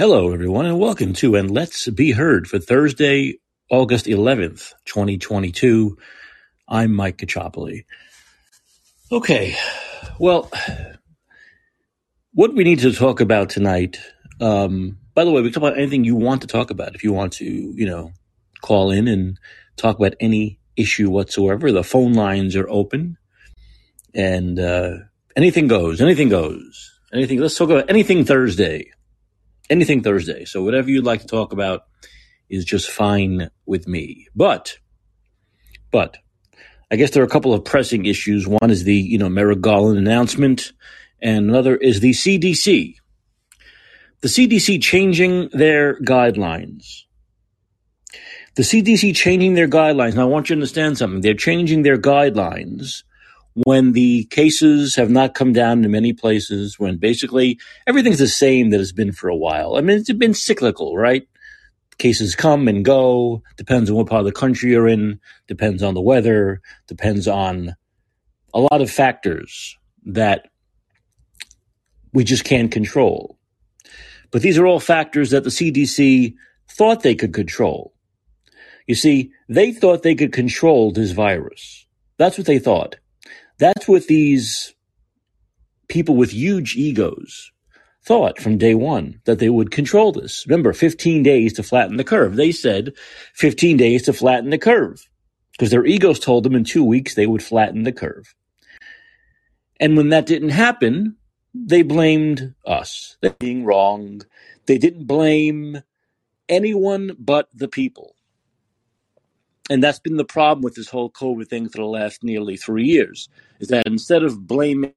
Hello, everyone, and welcome to And Let's Be Heard for Thursday, August 11th, 2022. I'm Mike Kachopoli. Okay, well, what we need to talk about tonight, um, by the way, we talk about anything you want to talk about. If you want to, you know, call in and talk about any issue whatsoever, the phone lines are open and uh, anything goes, anything goes. Anything, let's talk about anything Thursday anything Thursday. So whatever you'd like to talk about is just fine with me. But, but I guess there are a couple of pressing issues. One is the, you know, Merrick Garland announcement and another is the CDC. The CDC changing their guidelines. The CDC changing their guidelines. Now I want you to understand something. They're changing their guidelines when the cases have not come down in many places, when basically everything's the same that it's been for a while. I mean, it's been cyclical, right? Cases come and go, depends on what part of the country you're in, depends on the weather, depends on a lot of factors that we just can't control. But these are all factors that the CDC thought they could control. You see, they thought they could control this virus. That's what they thought. That's what these people with huge egos thought from day one that they would control this. Remember, 15 days to flatten the curve. They said 15 days to flatten the curve because their egos told them in two weeks they would flatten the curve. And when that didn't happen, they blamed us. They being wrong. They didn't blame anyone but the people. And that's been the problem with this whole COVID thing for the last nearly three years, is that instead of blaming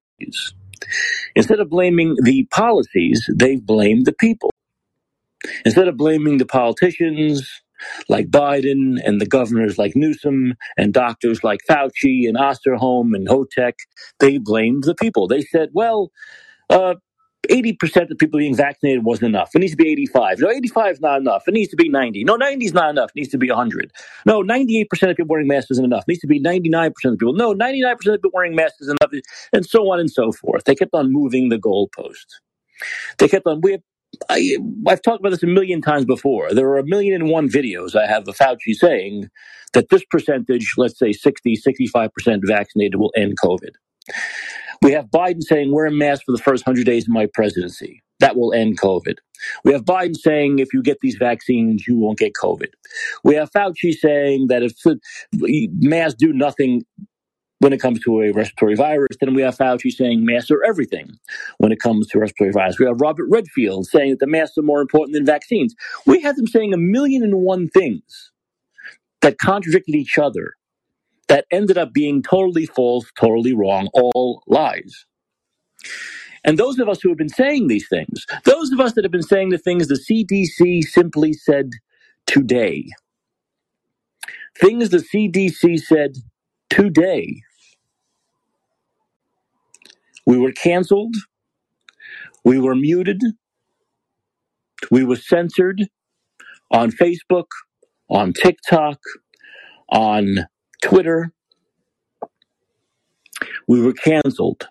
instead of blaming the policies, they've blamed the people. Instead of blaming the politicians like Biden and the governors like Newsom and doctors like Fauci and Osterholm and Hotez, they blamed the people. They said, well, uh, 80% of people being vaccinated wasn't enough. It needs to be 85. No, 85 is not enough. It needs to be 90. No, 90 is not enough. It needs to be 100. No, 98% of people wearing masks isn't enough. It needs to be 99% of people. No, 99% of people wearing masks is enough. And so on and so forth. They kept on moving the goalposts. They kept on, we have, I, I've talked about this a million times before. There are a million and one videos I have of Fauci saying that this percentage, let's say 60, 65% vaccinated will end COVID. We have Biden saying wear a mask for the first 100 days of my presidency. That will end COVID. We have Biden saying if you get these vaccines, you won't get COVID. We have Fauci saying that if masks do nothing when it comes to a respiratory virus, then we have Fauci saying masks are everything when it comes to respiratory virus. We have Robert Redfield saying that the masks are more important than vaccines. We have them saying a million and one things that contradicted each other that ended up being totally false, totally wrong, all lies. And those of us who have been saying these things, those of us that have been saying the things the CDC simply said today, things the CDC said today, we were canceled, we were muted, we were censored on Facebook, on TikTok, on Twitter. We were canceled.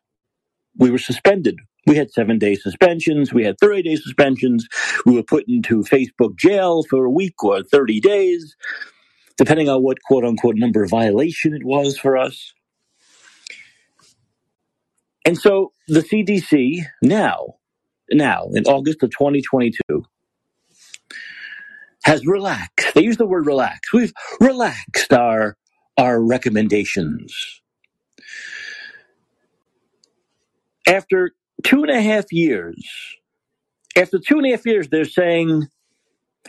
We were suspended. We had seven day suspensions. We had 30 day suspensions. We were put into Facebook jail for a week or 30 days, depending on what quote unquote number of violation it was for us. And so the CDC now, now in August of 2022, has relaxed. They use the word relax. We've relaxed our our recommendations. After two and a half years, after two and a half years, they're saying,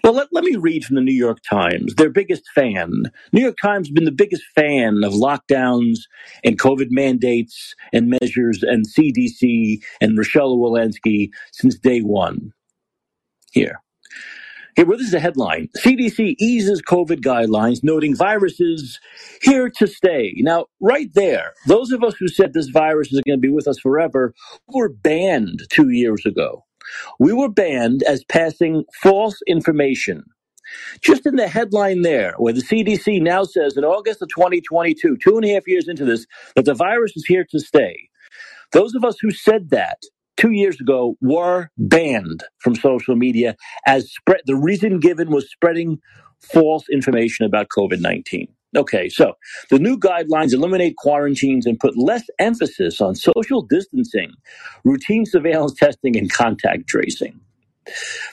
well, let, let me read from the New York Times, their biggest fan. New York Times has been the biggest fan of lockdowns and COVID mandates and measures and CDC and Rochelle Walensky since day one. Here. Here, well, this is a headline. CDC eases COVID guidelines, noting viruses here to stay. Now, right there, those of us who said this virus is going to be with us forever were banned two years ago. We were banned as passing false information. Just in the headline there, where the CDC now says in August of 2022, two and a half years into this, that the virus is here to stay. Those of us who said that two years ago were banned from social media as spread. The reason given was spreading false information about COVID 19. Okay, so the new guidelines eliminate quarantines and put less emphasis on social distancing, routine surveillance testing, and contact tracing.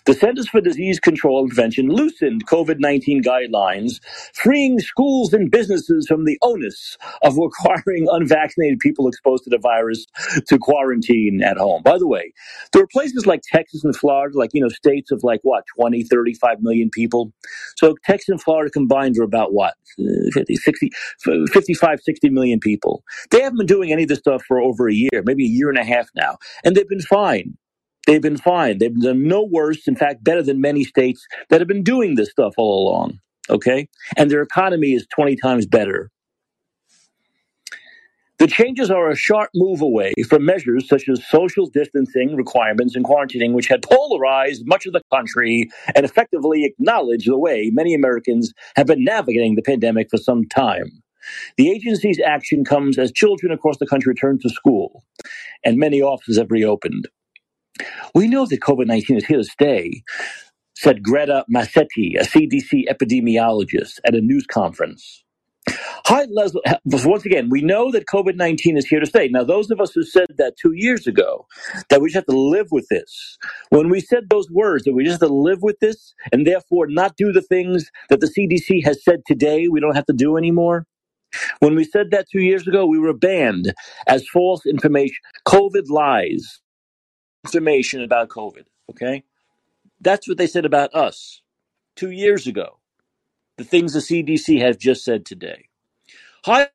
The Centers for Disease Control and Prevention loosened COVID 19 guidelines, freeing schools and businesses from the onus of requiring unvaccinated people exposed to the virus to quarantine at home. By the way, there are places like Texas and Florida, like, you know, states of like what, 20, 35 million people. So Texas and Florida combined are about what, uh, 50, 60, 55, 60 million people. They haven't been doing any of this stuff for over a year, maybe a year and a half now, and they've been fine. They've been fine. They've done no worse, in fact, better than many states that have been doing this stuff all along. Okay? And their economy is 20 times better. The changes are a sharp move away from measures such as social distancing requirements and quarantining, which had polarized much of the country and effectively acknowledged the way many Americans have been navigating the pandemic for some time. The agency's action comes as children across the country return to school, and many offices have reopened. We know that COVID 19 is here to stay, said Greta Massetti, a CDC epidemiologist, at a news conference. Hi, Leslie. Once again, we know that COVID 19 is here to stay. Now, those of us who said that two years ago, that we just have to live with this, when we said those words, that we just have to live with this and therefore not do the things that the CDC has said today we don't have to do anymore, when we said that two years ago, we were banned as false information, COVID lies information about COVID. Okay. That's what they said about us two years ago. The things the CDC has just said today. High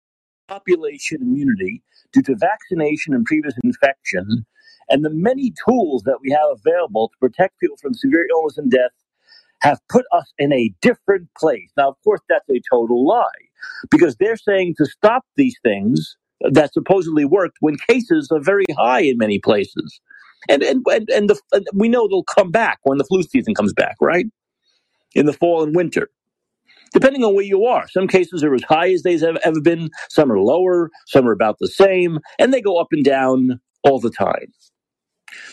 population immunity due to vaccination and previous infection, and the many tools that we have available to protect people from severe illness and death have put us in a different place. Now, of course, that's a total lie because they're saying to stop these things that supposedly worked when cases are very high in many places and and and, and the, we know they'll come back when the flu season comes back, right? In the fall and winter, depending on where you are. Some cases are as high as they've ever been. Some are lower. Some are about the same, and they go up and down all the time.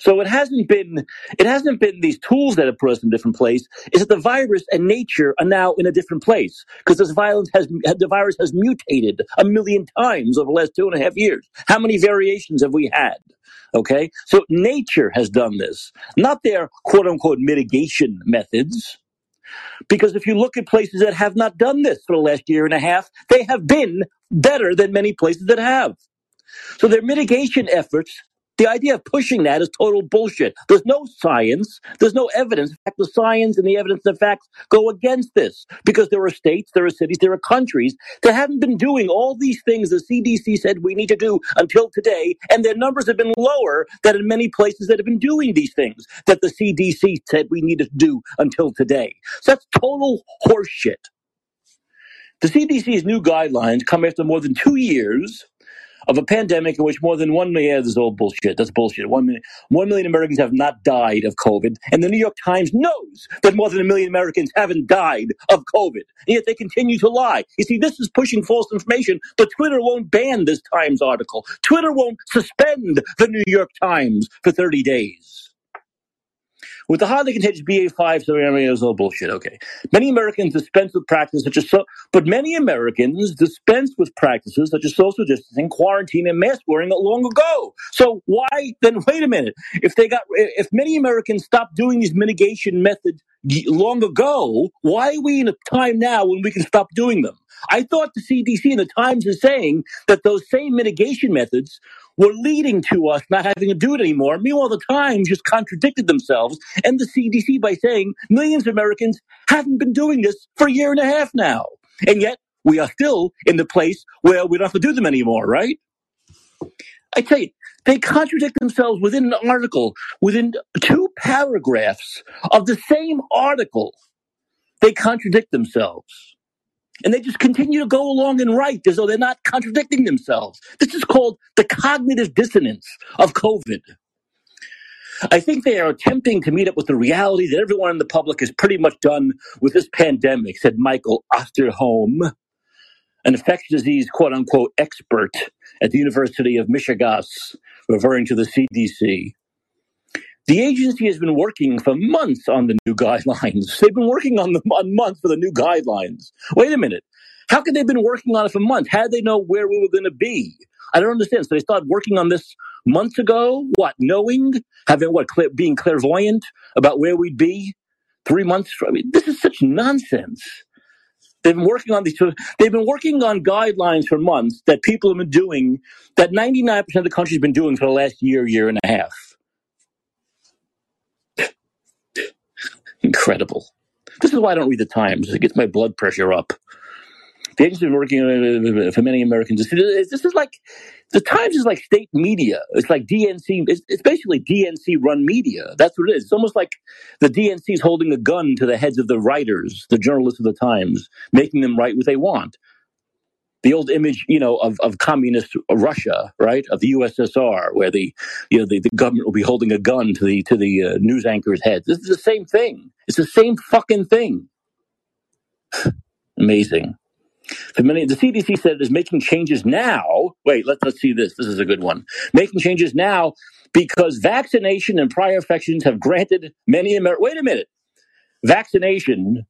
So it hasn't been it hasn't been these tools that have put us in a different place. Is that the virus and nature are now in a different place because this violence has the virus has mutated a million times over the last two and a half years. How many variations have we had? Okay, so nature has done this, not their quote unquote mitigation methods. Because if you look at places that have not done this for the last year and a half, they have been better than many places that have. So their mitigation efforts the idea of pushing that is total bullshit. There's no science. There's no evidence. In fact, the science and the evidence and the facts go against this because there are states, there are cities, there are countries that haven't been doing all these things the CDC said we need to do until today, and their numbers have been lower than in many places that have been doing these things that the CDC said we needed to do until today. So that's total horseshit. The CDC's new guidelines come after more than two years of a pandemic in which more than one million, yeah, this is all bullshit. That's bullshit. One million, one million Americans have not died of COVID. And the New York Times knows that more than a million Americans haven't died of COVID. And yet they continue to lie. You see, this is pushing false information, but Twitter won't ban this Times article. Twitter won't suspend the New York Times for 30 days. With the highly contagious BA5 variant, is all bullshit. Okay. Many Americans dispense with practices such as so, but many Americans dispense with practices such as social distancing, quarantine, and mask wearing long ago. So why then? Wait a minute. If they got, if many Americans stopped doing these mitigation methods long ago, why are we in a time now when we can stop doing them? I thought the CDC and the Times is saying that those same mitigation methods were leading to us not having to do it anymore. Meanwhile, the Times just contradicted themselves and the CDC by saying millions of Americans haven't been doing this for a year and a half now. And yet we are still in the place where we don't have to do them anymore, right? I tell you, they contradict themselves within an article, within two paragraphs of the same article. They contradict themselves and they just continue to go along and write as though they're not contradicting themselves. This is called the cognitive dissonance of COVID. I think they are attempting to meet up with the reality that everyone in the public is pretty much done with this pandemic, said Michael Osterholm, an infectious disease quote unquote expert at the University of Michigan, referring to the CDC. The agency has been working for months on the new guidelines. They've been working on the on months for the new guidelines. Wait a minute. How could they have been working on it for months? How did they know where we were going to be? I don't understand. So they started working on this months ago. What? Knowing, having what? Being clairvoyant about where we'd be three months. From, I mean, this is such nonsense. They've been working on these. They've been working on guidelines for months that people have been doing. That ninety nine percent of the country's been doing for the last year, year and a half. Incredible. This is why I don't read the Times. It gets my blood pressure up. The agency's been working for many Americans. This is like the Times is like state media. It's like DNC. It's, it's basically DNC run media. That's what it is. It's almost like the DNC is holding a gun to the heads of the writers, the journalists of the Times, making them write what they want. The old image, you know, of, of communist Russia, right, of the USSR, where the, you know, the, the government will be holding a gun to the to the uh, news anchor's head. This is the same thing. It's the same fucking thing. Amazing. For many, the CDC said it is making changes now. Wait, let's, let's see this. This is a good one. Making changes now because vaccination and prior infections have granted many Americans. Wait a minute. Vaccination,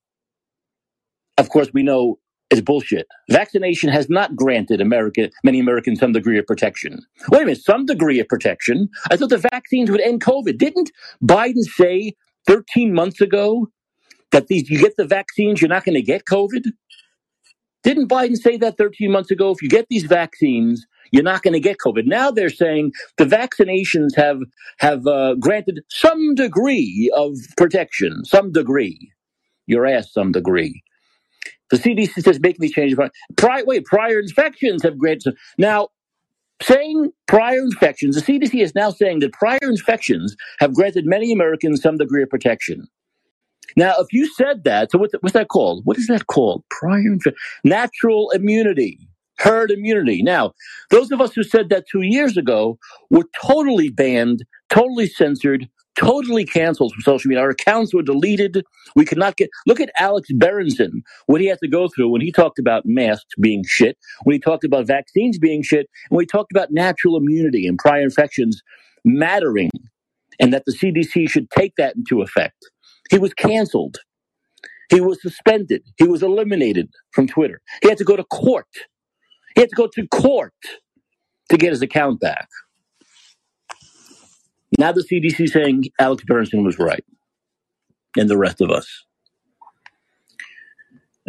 of course, we know is bullshit. Vaccination has not granted America, many Americans some degree of protection. Wait a minute, some degree of protection? I thought the vaccines would end COVID. Didn't Biden say 13 months ago that these you get the vaccines, you're not going to get COVID? Didn't Biden say that 13 months ago? If you get these vaccines, you're not going to get COVID. Now they're saying the vaccinations have have uh, granted some degree of protection, some degree. You're asked some degree. The CDC says making these changes. Prior, wait, prior infections have granted. Now, saying prior infections, the CDC is now saying that prior infections have granted many Americans some degree of protection. Now, if you said that, so what's, what's that called? What is that called? Prior natural immunity, herd immunity. Now, those of us who said that two years ago were totally banned, totally censored, totally canceled from social media. Our accounts were deleted. We could not get. Look at Alex Berenson, what he had to go through when he talked about masks being shit, when he talked about vaccines being shit, and when he talked about natural immunity and prior infections mattering, and that the CDC should take that into effect. He was canceled. He was suspended. He was eliminated from Twitter. He had to go to court. He had to go to court to get his account back. Now the CDC saying Alex Berenson was right, and the rest of us.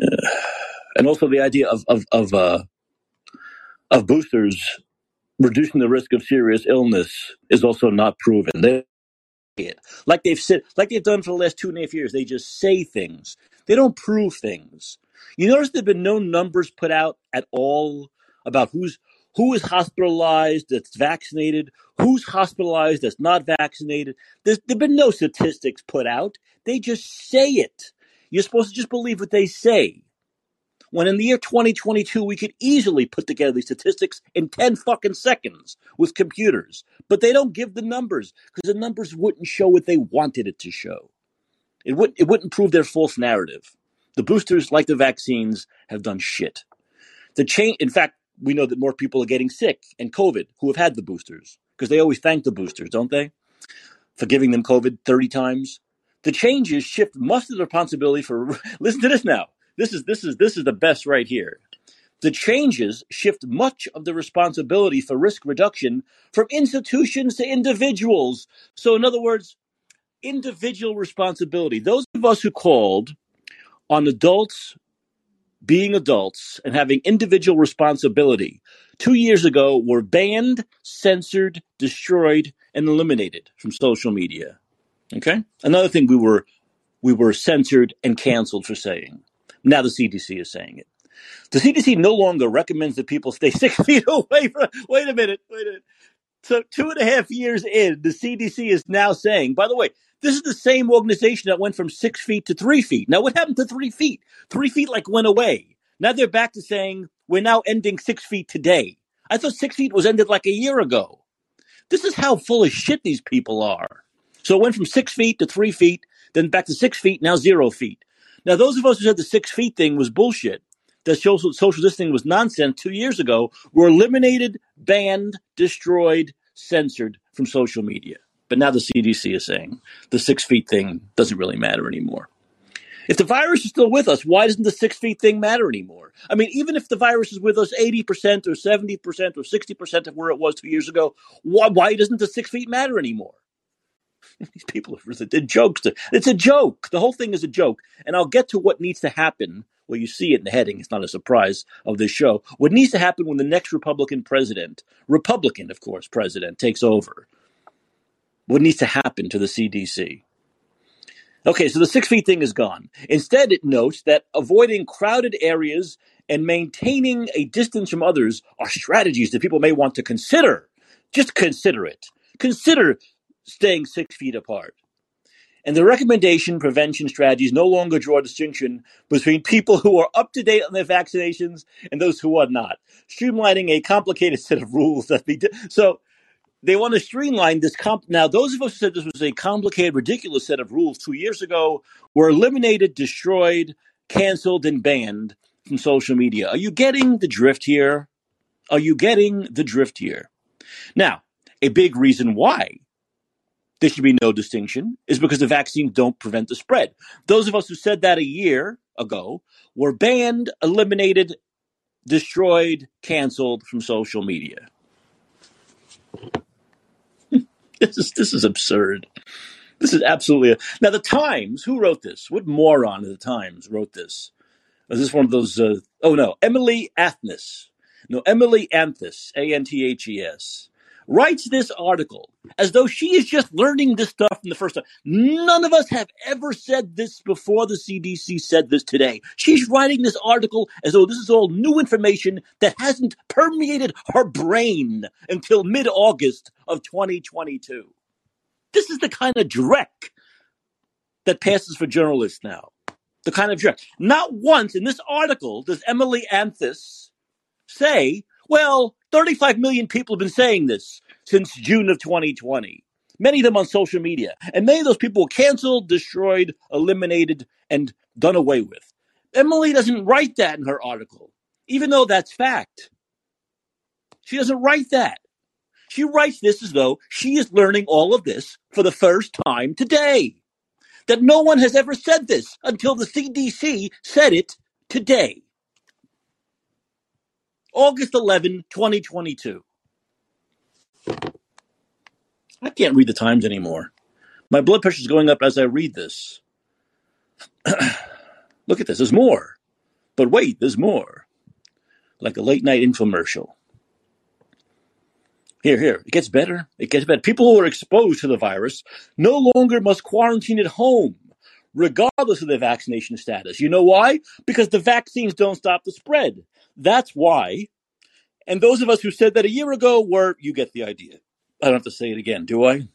Uh, and also the idea of of of, uh, of boosters reducing the risk of serious illness is also not proven. They it. Like they've said, like they've done for the last two and a half years. They just say things. They don't prove things. You notice there've been no numbers put out at all about who's who is hospitalized that's vaccinated, who's hospitalized that's not vaccinated. There's there've been no statistics put out. They just say it. You're supposed to just believe what they say. When in the year 2022, we could easily put together these statistics in 10 fucking seconds with computers. But they don't give the numbers because the numbers wouldn't show what they wanted it to show. It wouldn't, it wouldn't prove their false narrative. The boosters, like the vaccines, have done shit. The change, in fact, we know that more people are getting sick and COVID who have had the boosters because they always thank the boosters, don't they? For giving them COVID 30 times. The changes shift much of the responsibility for, listen to this now, this is this is this is the best right here. The changes shift much of the responsibility for risk reduction from institutions to individuals. So, in other words, individual responsibility. Those of us who called on adults being adults and having individual responsibility two years ago were banned, censored, destroyed, and eliminated from social media. Okay? Another thing we were we were censored and canceled for saying. Now the CDC is saying it. The CDC no longer recommends that people stay six feet away from. Wait a minute. Wait a minute. So two and a half years in, the CDC is now saying. By the way, this is the same organization that went from six feet to three feet. Now, what happened to three feet? Three feet like went away. Now they're back to saying we're now ending six feet today. I thought six feet was ended like a year ago. This is how full of shit these people are. So it went from six feet to three feet, then back to six feet, now zero feet. Now, those of us who said the six feet thing was bullshit, that social, social distancing was nonsense two years ago, were eliminated, banned, destroyed, censored from social media. But now the CDC is saying the six feet thing doesn't really matter anymore. If the virus is still with us, why doesn't the six feet thing matter anymore? I mean, even if the virus is with us 80% or 70% or 60% of where it was two years ago, why, why doesn't the six feet matter anymore? These people are the jokes. It's a joke. The whole thing is a joke. And I'll get to what needs to happen. Well, you see it in the heading. It's not a surprise of this show. What needs to happen when the next Republican president, Republican, of course, president, takes over? What needs to happen to the CDC? Okay, so the six feet thing is gone. Instead, it notes that avoiding crowded areas and maintaining a distance from others are strategies that people may want to consider. Just consider it. Consider staying six feet apart. And the recommendation prevention strategies no longer draw a distinction between people who are up to date on their vaccinations and those who are not, streamlining a complicated set of rules that be. Di- so they want to streamline this. Comp- now, those of us who said this was a complicated, ridiculous set of rules two years ago were eliminated, destroyed, canceled, and banned from social media. Are you getting the drift here? Are you getting the drift here? Now, a big reason why there should be no distinction is because the vaccines don't prevent the spread. Those of us who said that a year ago were banned, eliminated, destroyed, canceled from social media. this is this is absurd. This is absolutely a, now the Times. Who wrote this? What moron of the Times wrote this? Is this one of those? Uh, oh no, Emily Athnes. No, Emily Anthes. A N T H E S writes this article as though she is just learning this stuff from the first time. None of us have ever said this before the CDC said this today. She's writing this article as though this is all new information that hasn't permeated her brain until mid August of 2022. This is the kind of dreck that passes for journalists now. The kind of dreck. Not once in this article does Emily Anthes say, well, 35 million people have been saying this since June of 2020. Many of them on social media. And many of those people were canceled, destroyed, eliminated, and done away with. Emily doesn't write that in her article, even though that's fact. She doesn't write that. She writes this as though she is learning all of this for the first time today. That no one has ever said this until the CDC said it today. August 11, 2022. I can't read the Times anymore. My blood pressure is going up as I read this. Look at this. There's more. But wait, there's more. Like a late night infomercial. Here, here. It gets better. It gets better. People who are exposed to the virus no longer must quarantine at home, regardless of their vaccination status. You know why? Because the vaccines don't stop the spread. That's why. And those of us who said that a year ago were, you get the idea. I don't have to say it again, do I?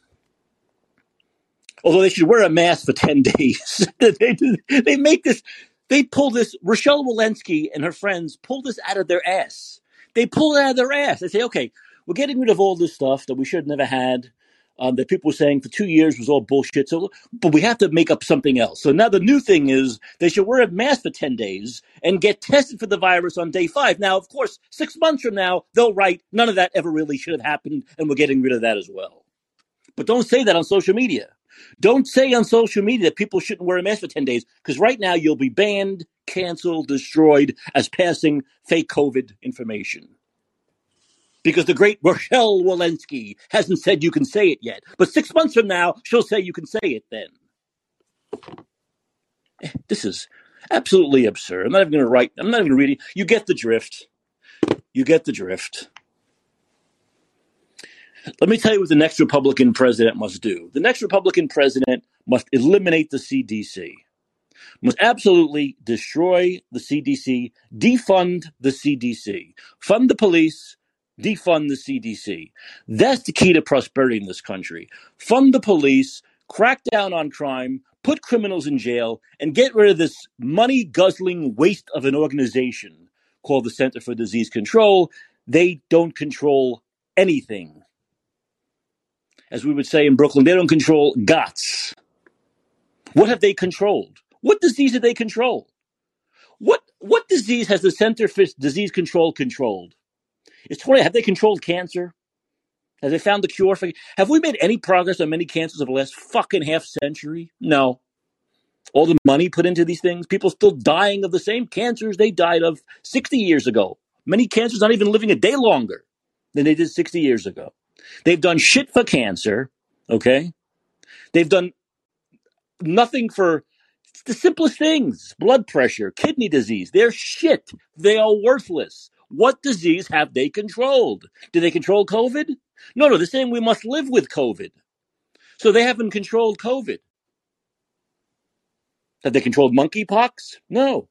Although they should wear a mask for 10 days. they, they make this, they pull this, Rochelle Walensky and her friends pull this out of their ass. They pull it out of their ass. They say, okay, we're getting rid of all this stuff that we should have never had um, that people were saying for two years was all bullshit. So, but we have to make up something else. So now the new thing is they should wear a mask for 10 days and get tested for the virus on day five. Now, of course, six months from now, they'll write, none of that ever really should have happened, and we're getting rid of that as well. But don't say that on social media. Don't say on social media that people shouldn't wear a mask for 10 days, because right now you'll be banned, canceled, destroyed as passing fake COVID information because the great Rochelle Walensky hasn't said you can say it yet. But six months from now, she'll say you can say it then. Eh, this is absolutely absurd. I'm not even going to write, I'm not even going to read it. You get the drift. You get the drift. Let me tell you what the next Republican president must do. The next Republican president must eliminate the CDC, must absolutely destroy the CDC, defund the CDC, fund the police, defund the CDC. That's the key to prosperity in this country. Fund the police, crack down on crime, put criminals in jail, and get rid of this money guzzling waste of an organization called the Center for Disease Control. They don't control anything. As we would say in Brooklyn, they don't control guts. What have they controlled? What disease did they control? What what disease has the Center for Disease Control controlled? It's 20. Have they controlled cancer? Have they found the cure for? Have we made any progress on many cancers over the last fucking half century? No. All the money put into these things, people still dying of the same cancers they died of 60 years ago. Many cancers not even living a day longer than they did 60 years ago. They've done shit for cancer, okay? They've done nothing for the simplest things blood pressure, kidney disease. They're shit. They are worthless. What disease have they controlled? Do they control COVID? No, no, they're saying we must live with COVID. So they haven't controlled COVID. Have they controlled monkeypox? No.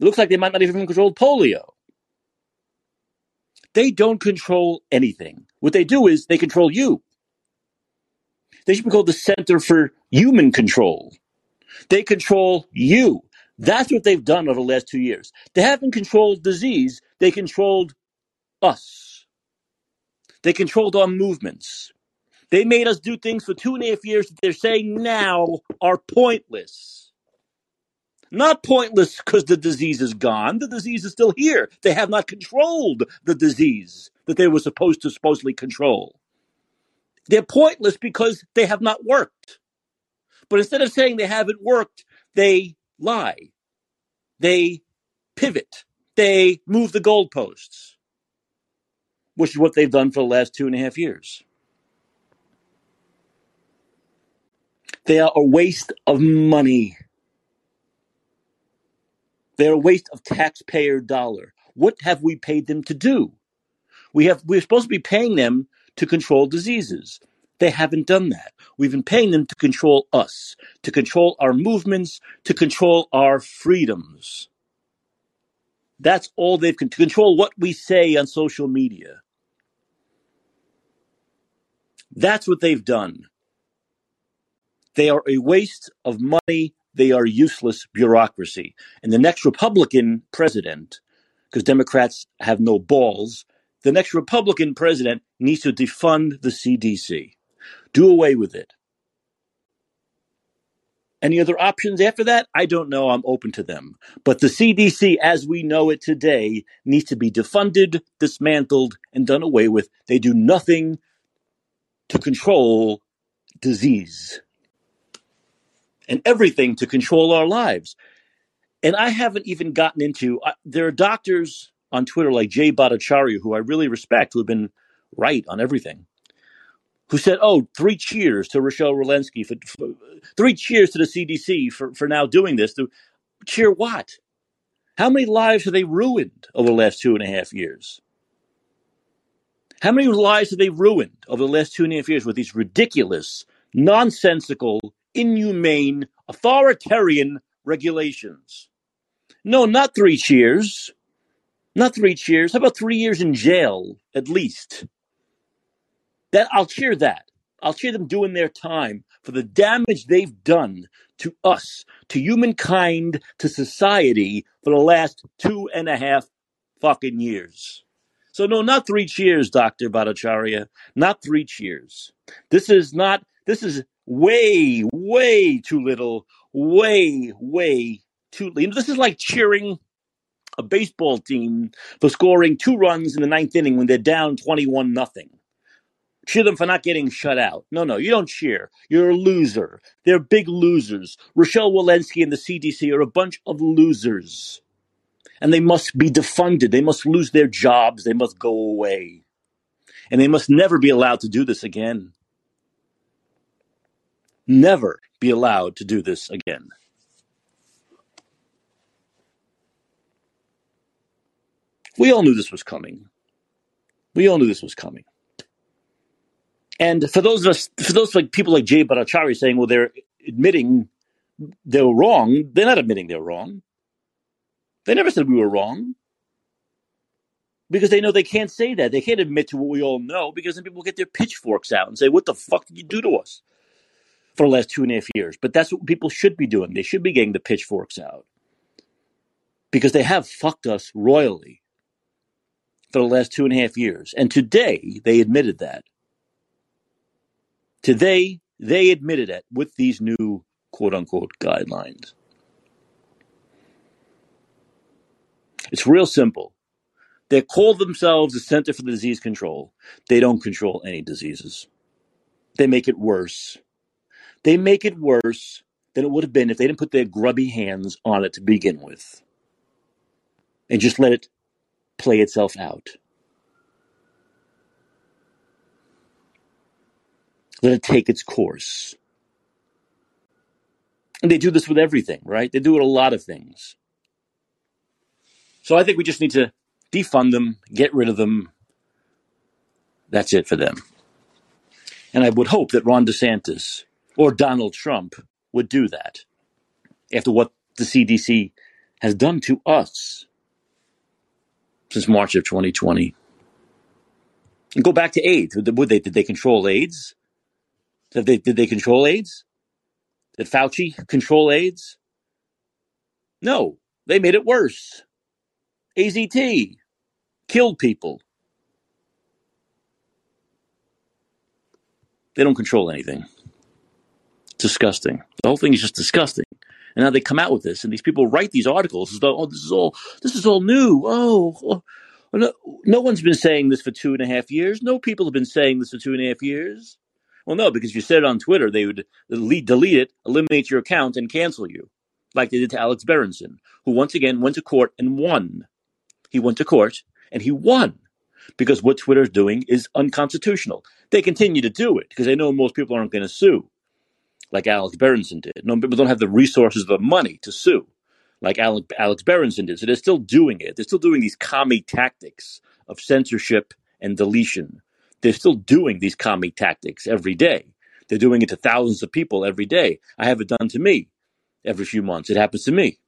It looks like they might not even control polio. They don't control anything. What they do is they control you. They should be called the Center for Human Control. They control you. That's what they've done over the last two years. They haven't controlled disease, they controlled us. They controlled our movements. They made us do things for two and a half years that they're saying now are pointless. Not pointless because the disease is gone. The disease is still here. They have not controlled the disease that they were supposed to supposedly control. They're pointless because they have not worked. But instead of saying they haven't worked, they lie. They pivot. They move the goalposts, which is what they've done for the last two and a half years. They are a waste of money. They're a waste of taxpayer dollar. What have we paid them to do? We have we're supposed to be paying them to control diseases. They haven't done that. We've been paying them to control us, to control our movements, to control our freedoms. That's all they've to control what we say on social media. That's what they've done. They are a waste of money. They are useless bureaucracy. And the next Republican president, because Democrats have no balls, the next Republican president needs to defund the CDC. Do away with it. Any other options after that? I don't know. I'm open to them. But the CDC, as we know it today, needs to be defunded, dismantled, and done away with. They do nothing to control disease and everything to control our lives. And I haven't even gotten into, uh, there are doctors on Twitter like Jay Bhattacharya, who I really respect, who have been right on everything, who said, oh, three cheers to Rochelle Walensky, for, for, three cheers to the CDC for, for now doing this. To, cheer what? How many lives have they ruined over the last two and a half years? How many lives have they ruined over the last two and a half years with these ridiculous, nonsensical, inhumane, authoritarian regulations. No, not three cheers. Not three cheers. How about three years in jail, at least? That I'll cheer that. I'll cheer them doing their time for the damage they've done to us, to humankind, to society for the last two and a half fucking years. So no, not three cheers, Dr. Bhattacharya. Not three cheers. This is not, this is way, way too little, way, way too. Know, this is like cheering a baseball team for scoring two runs in the ninth inning when they're down twenty-one nothing. Cheer them for not getting shut out. No, no, you don't cheer. You're a loser. They're big losers. Rochelle Walensky and the CDC are a bunch of losers. And they must be defunded. They must lose their jobs. They must go away. And they must never be allowed to do this again never be allowed to do this again. We all knew this was coming. We all knew this was coming. And for those of us, for those like people like Jay Bhattacharya saying, well, they're admitting they were wrong, they're not admitting they're wrong. They never said we were wrong. Because they know they can't say that. They can't admit to what we all know because then people get their pitchforks out and say, What the fuck did you do to us? for the last two and a half years. But that's what people should be doing. They should be getting the pitchforks out because they have fucked us royally for the last two and a half years. And today they admitted that. Today they admitted it with these new quote unquote guidelines. It's real simple. They call themselves the Center for Disease Control. They don't control any diseases. They make it worse. They make it worse than it would have been if they didn't put their grubby hands on it to begin with and just let it play itself out. Let it take its course. And they do this with everything, right? They do it a lot of things. So I think we just need to defund them, get rid of them. That's it for them. And I would hope that Ron DeSantis or Donald Trump would do that after what the CDC has done to us since March of 2020. And go back to AIDS. Would they, did they control AIDS? Did they, did they control AIDS? Did Fauci control AIDS? No, they made it worse. AZT killed people. They don't control anything. Disgusting. The whole thing is just disgusting. And now they come out with this, and these people write these articles as though, oh, this is all, this is all new. Oh, oh. No, no one's been saying this for two and a half years. No people have been saying this for two and a half years. Well, no, because you said it on Twitter, they would delete, it, eliminate your account, and cancel you, like they did to Alex Berenson, who once again went to court and won. He went to court and he won because what Twitter is doing is unconstitutional. They continue to do it because they know most people aren't going to sue, like Alex Berenson did. No people don't have the resources or the money to sue, like Alex, Alex Berenson did. So they're still doing it. They're still doing these commie tactics of censorship and deletion they're still doing these commie tactics every day. They're doing it to thousands of people every day. I have it done to me every few months. It happens to me.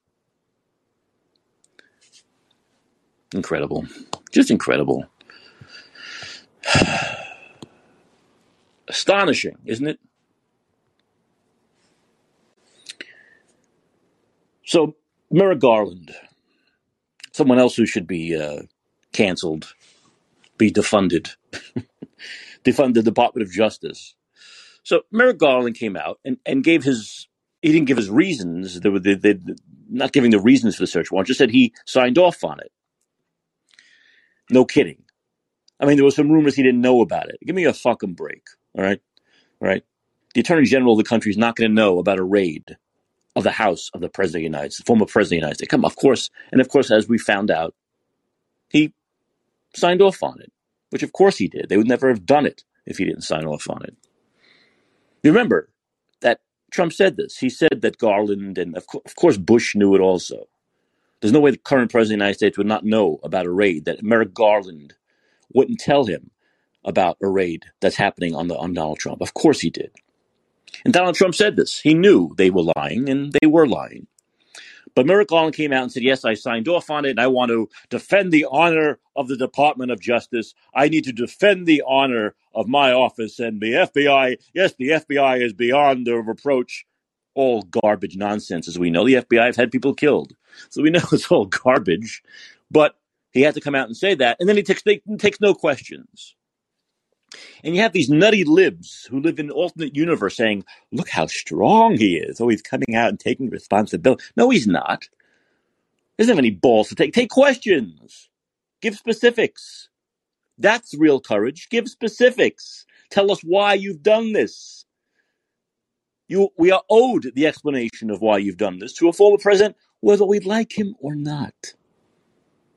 Incredible. Just incredible. Astonishing, isn't it? So, Merrick Garland, someone else who should be uh, canceled, be defunded. defund the Department of Justice. So Merrick Garland came out and, and gave his he didn't give his reasons. They were they, they, not giving the reasons for the search warrant. Just said he signed off on it. No kidding. I mean, there were some rumors he didn't know about it. Give me a fucking break. All right, all right. The Attorney General of the country is not going to know about a raid of the house of the President of the United States, former President of the United States. Come, of course, and of course, as we found out, he signed off on it which of course he did. They would never have done it if he didn't sign off on it. You remember that Trump said this. He said that Garland and, of, co- of course, Bush knew it also. There's no way the current president of the United States would not know about a raid, that Merrick Garland wouldn't tell him about a raid that's happening on, the, on Donald Trump. Of course he did. And Donald Trump said this. He knew they were lying, and they were lying. But Merrick Garland came out and said, Yes, I signed off on it, and I want to defend the honor of the Department of Justice. I need to defend the honor of my office and the FBI. Yes, the FBI is beyond the reproach. All garbage nonsense, as we know. The FBI has had people killed. So we know it's all garbage. But he had to come out and say that. And then he takes, takes no questions. And you have these nutty libs who live in alternate universe saying, look how strong he is. Oh, he's coming out and taking responsibility. No, he's not. He doesn't have any balls to take. Take questions. Give specifics. That's real courage. Give specifics. Tell us why you've done this. You, we are owed the explanation of why you've done this to a former president, whether we like him or not.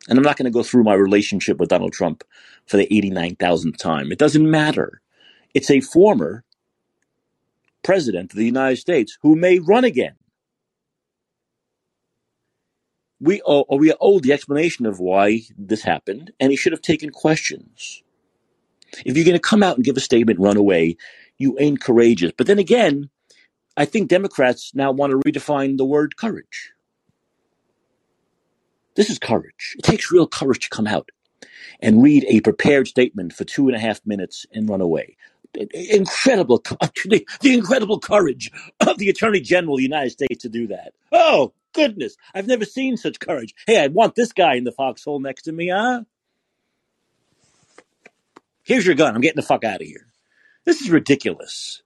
And I'm not going to go through my relationship with Donald Trump for the 89,000th time. It doesn't matter. It's a former president of the United States who may run again. We owe, we owe the explanation of why this happened, and he should have taken questions. If you're going to come out and give a statement, run away, you ain't courageous. But then again, I think Democrats now want to redefine the word courage. This is courage. It takes real courage to come out and read a prepared statement for two and a half minutes and run away. Incredible, uh, the, the incredible courage of the Attorney General of the United States to do that. Oh, goodness. I've never seen such courage. Hey, I want this guy in the foxhole next to me, huh? Here's your gun. I'm getting the fuck out of here. This is ridiculous.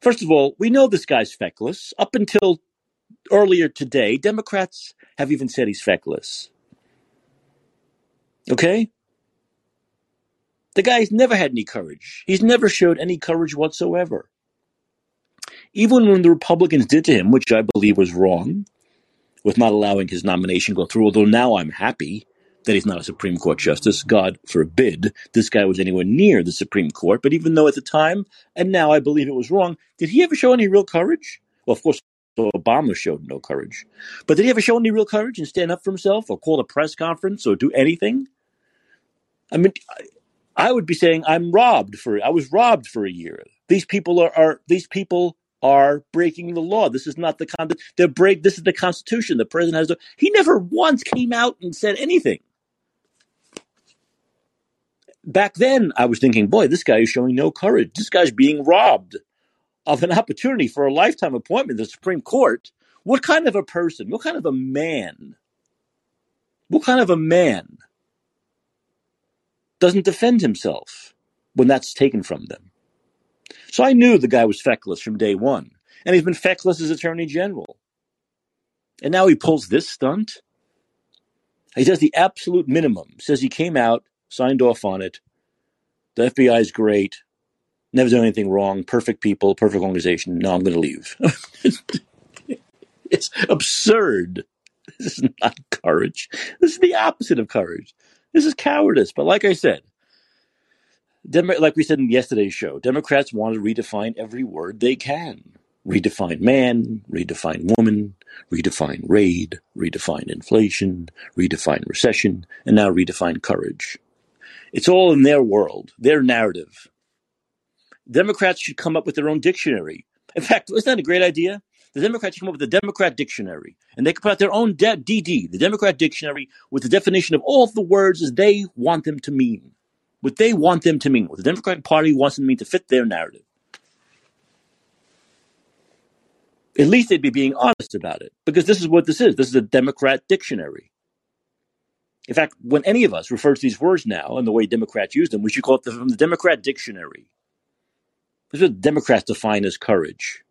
First of all, we know this guy's feckless. Up until earlier today, Democrats have even said he's feckless. Okay? The guy's never had any courage. He's never showed any courage whatsoever. Even when the Republicans did to him, which I believe was wrong, with not allowing his nomination go through, although now I'm happy that he's not a Supreme Court justice. God forbid this guy was anywhere near the Supreme Court. But even though at the time, and now I believe it was wrong, did he ever show any real courage? Well, of course, Obama showed no courage. But did he ever show any real courage and stand up for himself or call a press conference or do anything? I mean, I would be saying I'm robbed for I was robbed for a year. These people are, are these people are breaking the law. This is not the con. They're break. This is the Constitution. The president has. To, he never once came out and said anything. Back then, I was thinking, boy, this guy is showing no courage. This guy's being robbed of an opportunity for a lifetime appointment to the Supreme Court, what kind of a person, what kind of a man, what kind of a man doesn't defend himself when that's taken from them? So I knew the guy was feckless from day one, and he's been feckless as Attorney General. And now he pulls this stunt. He does the absolute minimum, says he came out, signed off on it. The FBI is great never done anything wrong, perfect people, perfect organization. No, I'm going to leave. it's absurd. This is not courage. This is the opposite of courage. This is cowardice. But like I said, Dem- like we said in yesterday's show, Democrats want to redefine every word they can. Redefine man, redefine woman, redefine raid, redefine inflation, redefine recession, and now redefine courage. It's all in their world, their narrative. Democrats should come up with their own dictionary. In fact, isn't that a great idea? The Democrats should come up with a Democrat dictionary, and they could put out their own de- DD, the Democrat dictionary, with the definition of all of the words as they want them to mean, what they want them to mean, what the Democratic Party wants them to mean to fit their narrative. At least they'd be being honest about it, because this is what this is. This is a Democrat dictionary. In fact, when any of us refer to these words now and the way Democrats use them, we should call it the, from the Democrat dictionary. This is what Democrats define as courage.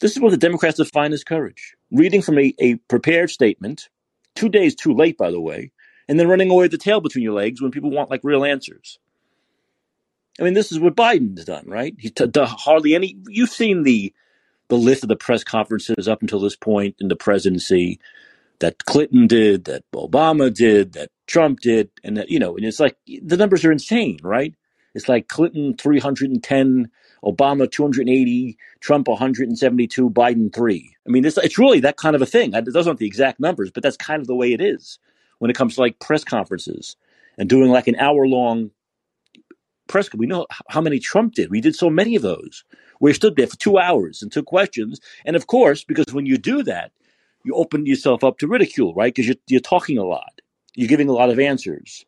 This is what the Democrats define as courage. Reading from a, a prepared statement, two days too late, by the way, and then running away with the tail between your legs when people want like real answers. I mean, this is what Biden's done, right? He t- t- hardly any. You've seen the the list of the press conferences up until this point in the presidency that Clinton did, that Obama did, that Trump did, and that you know, and it's like the numbers are insane, right? It's like Clinton 310, Obama 280, Trump 172, Biden 3. I mean, it's, it's really that kind of a thing. Those aren't the exact numbers, but that's kind of the way it is when it comes to like press conferences and doing like an hour long press. We know how many Trump did. We did so many of those he stood there for two hours and took questions. And of course, because when you do that, you open yourself up to ridicule, right? Because you're, you're talking a lot, you're giving a lot of answers.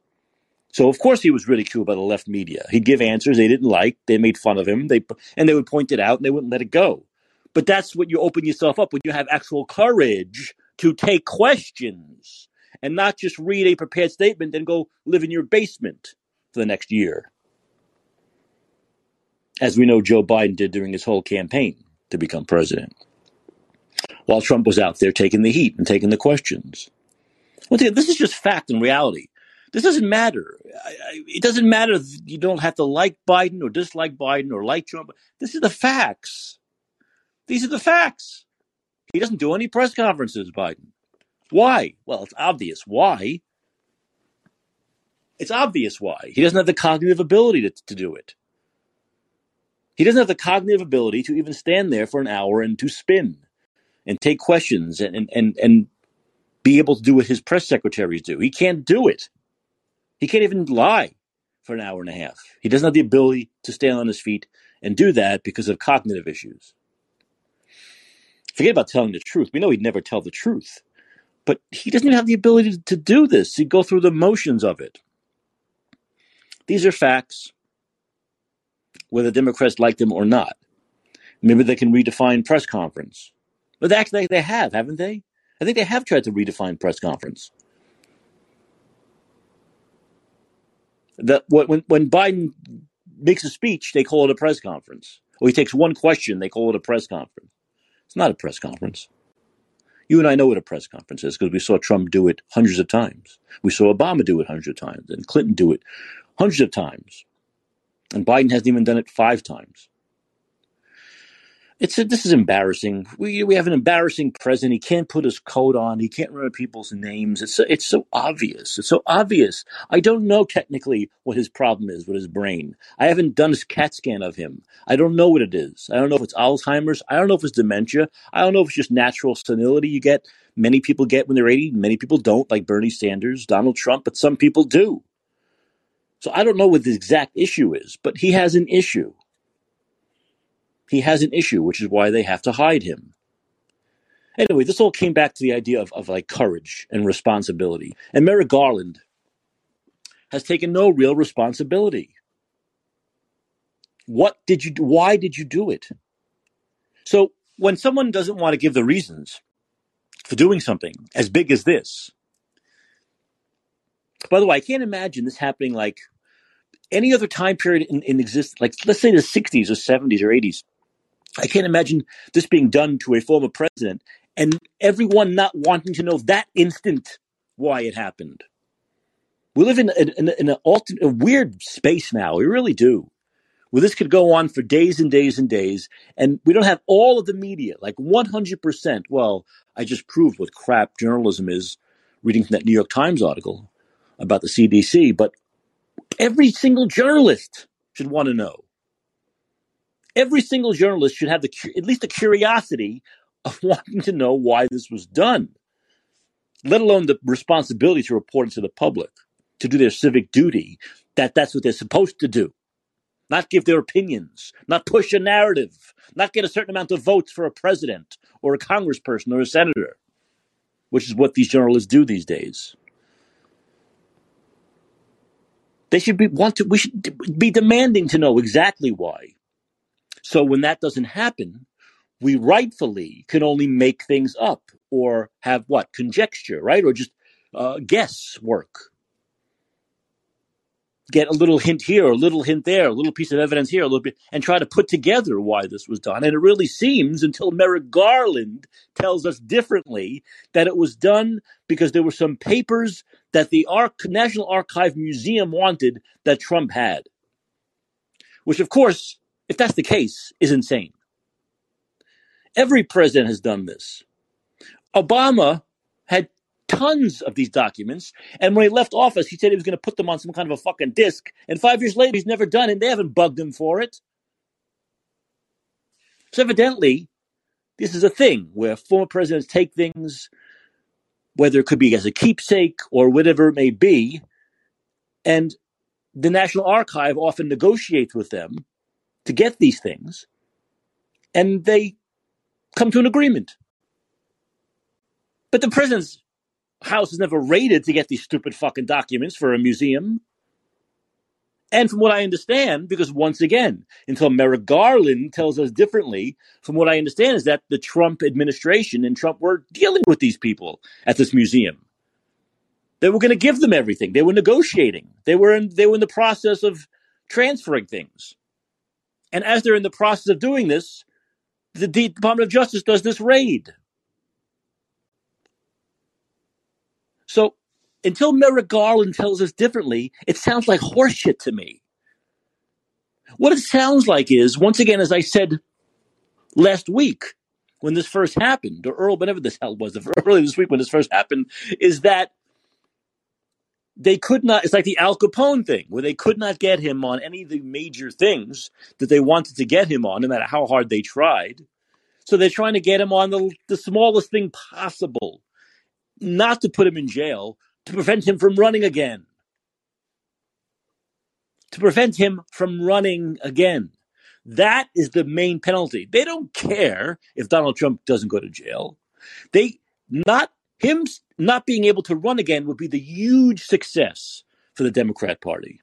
So of course he was ridiculed by the left media. He'd give answers they didn't like. They made fun of him. They and they would point it out and they wouldn't let it go. But that's what you open yourself up when you have actual courage to take questions and not just read a prepared statement and go live in your basement for the next year. As we know Joe Biden did during his whole campaign to become president. While Trump was out there taking the heat and taking the questions. Well, this is just fact and reality. This doesn't matter. It doesn't matter. You don't have to like Biden or dislike Biden or like Trump. This is the facts. These are the facts. He doesn't do any press conferences, Biden. Why? Well, it's obvious why. It's obvious why. He doesn't have the cognitive ability to, to do it. He doesn't have the cognitive ability to even stand there for an hour and to spin and take questions and, and, and, and be able to do what his press secretaries do. He can't do it. He can't even lie for an hour and a half. He doesn't have the ability to stand on his feet and do that because of cognitive issues. Forget about telling the truth. We know he'd never tell the truth. But he doesn't even have the ability to do this, to go through the motions of it. These are facts, whether Democrats like them or not. Maybe they can redefine press conference. But actually, they have, haven't they? I think they have tried to redefine press conference. That when when Biden makes a speech, they call it a press conference. Or he takes one question, they call it a press conference. It's not a press conference. You and I know what a press conference is because we saw Trump do it hundreds of times. We saw Obama do it hundreds of times and Clinton do it hundreds of times. And Biden hasn't even done it five times. It's a, this is embarrassing. We we have an embarrassing president. He can't put his coat on. He can't remember people's names. It's so, it's so obvious. It's so obvious. I don't know technically what his problem is with his brain. I haven't done a CAT scan of him. I don't know what it is. I don't know if it's Alzheimer's. I don't know if it's dementia. I don't know if it's just natural senility you get. Many people get when they're 80. Many people don't, like Bernie Sanders, Donald Trump, but some people do. So I don't know what the exact issue is, but he has an issue he has an issue, which is why they have to hide him. Anyway, this all came back to the idea of, of like courage and responsibility. And Merrick Garland has taken no real responsibility. What did you do? Why did you do it? So when someone doesn't want to give the reasons for doing something as big as this, by the way, I can't imagine this happening like any other time period in, in existence, like let's say the 60s or 70s or 80s. I can't imagine this being done to a former president and everyone not wanting to know that instant why it happened. We live in, in, in, in a weird space now. We really do. Well, this could go on for days and days and days, and we don't have all of the media, like 100%. Well, I just proved what crap journalism is reading from that New York Times article about the CDC, but every single journalist should want to know every single journalist should have the at least the curiosity of wanting to know why this was done, let alone the responsibility to report it to the public, to do their civic duty. That that's what they're supposed to do, not give their opinions, not push a narrative, not get a certain amount of votes for a president or a congressperson or a senator, which is what these journalists do these days. They should be want to. We should be demanding to know exactly why. So when that doesn't happen, we rightfully can only make things up or have what conjecture, right? Or just uh, guesswork. Get a little hint here, a little hint there, a little piece of evidence here, a little bit, and try to put together why this was done. And it really seems until Merrick Garland tells us differently that it was done because there were some papers that the Arch- National Archive Museum wanted that Trump had. Which, of course, if that's the case, is insane. Every president has done this. Obama had tons of these documents, and when he left office, he said he was going to put them on some kind of a fucking disk. And five years later, he's never done it. They haven't bugged him for it. So evidently, this is a thing where former presidents take things, whether it could be as a keepsake or whatever it may be, and the National Archive often negotiates with them to get these things, and they come to an agreement. But the president's house is never raided to get these stupid fucking documents for a museum. And from what I understand, because once again, until Merrick Garland tells us differently, from what I understand is that the Trump administration and Trump were dealing with these people at this museum. They were going to give them everything. They were negotiating. They were in, they were in the process of transferring things. And as they're in the process of doing this, the Department of Justice does this raid. So until Merrick Garland tells us differently, it sounds like horseshit to me. What it sounds like is, once again, as I said last week when this first happened, or Earl, whenever this hell was, early this week when this first happened, is that they could not it's like the al capone thing where they could not get him on any of the major things that they wanted to get him on no matter how hard they tried. So they're trying to get him on the, the smallest thing possible not to put him in jail to prevent him from running again. To prevent him from running again. That is the main penalty. They don't care if donald trump doesn't go to jail. They not him not being able to run again would be the huge success for the Democrat Party,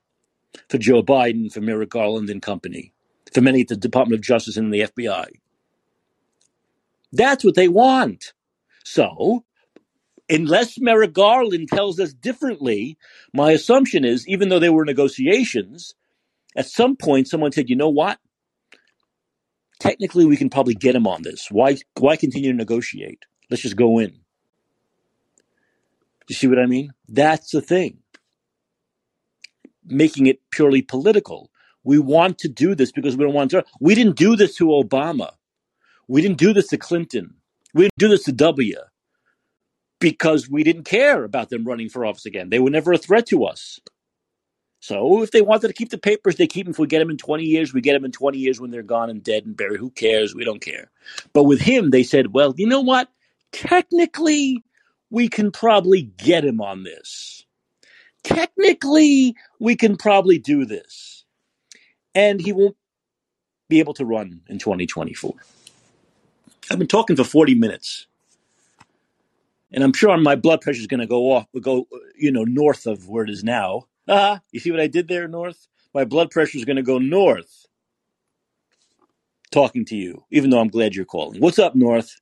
for Joe Biden, for Merrick Garland and company, for many at the Department of Justice and the FBI. That's what they want. So, unless Merrick Garland tells us differently, my assumption is even though there were negotiations, at some point someone said, you know what? Technically, we can probably get him on this. Why, why continue to negotiate? Let's just go in. You see what I mean? That's the thing. Making it purely political. We want to do this because we don't want to. We didn't do this to Obama. We didn't do this to Clinton. We didn't do this to W because we didn't care about them running for office again. They were never a threat to us. So if they wanted to keep the papers, they keep them. If we get them in 20 years, we get them in 20 years when they're gone and dead and buried. Who cares? We don't care. But with him, they said, well, you know what? Technically, we can probably get him on this. Technically, we can probably do this. And he won't be able to run in 2024. I've been talking for 40 minutes. And I'm sure my blood pressure is going to go off, go, you know, north of where it is now. Ah, you see what I did there, north? My blood pressure is going to go north talking to you, even though I'm glad you're calling. What's up, North?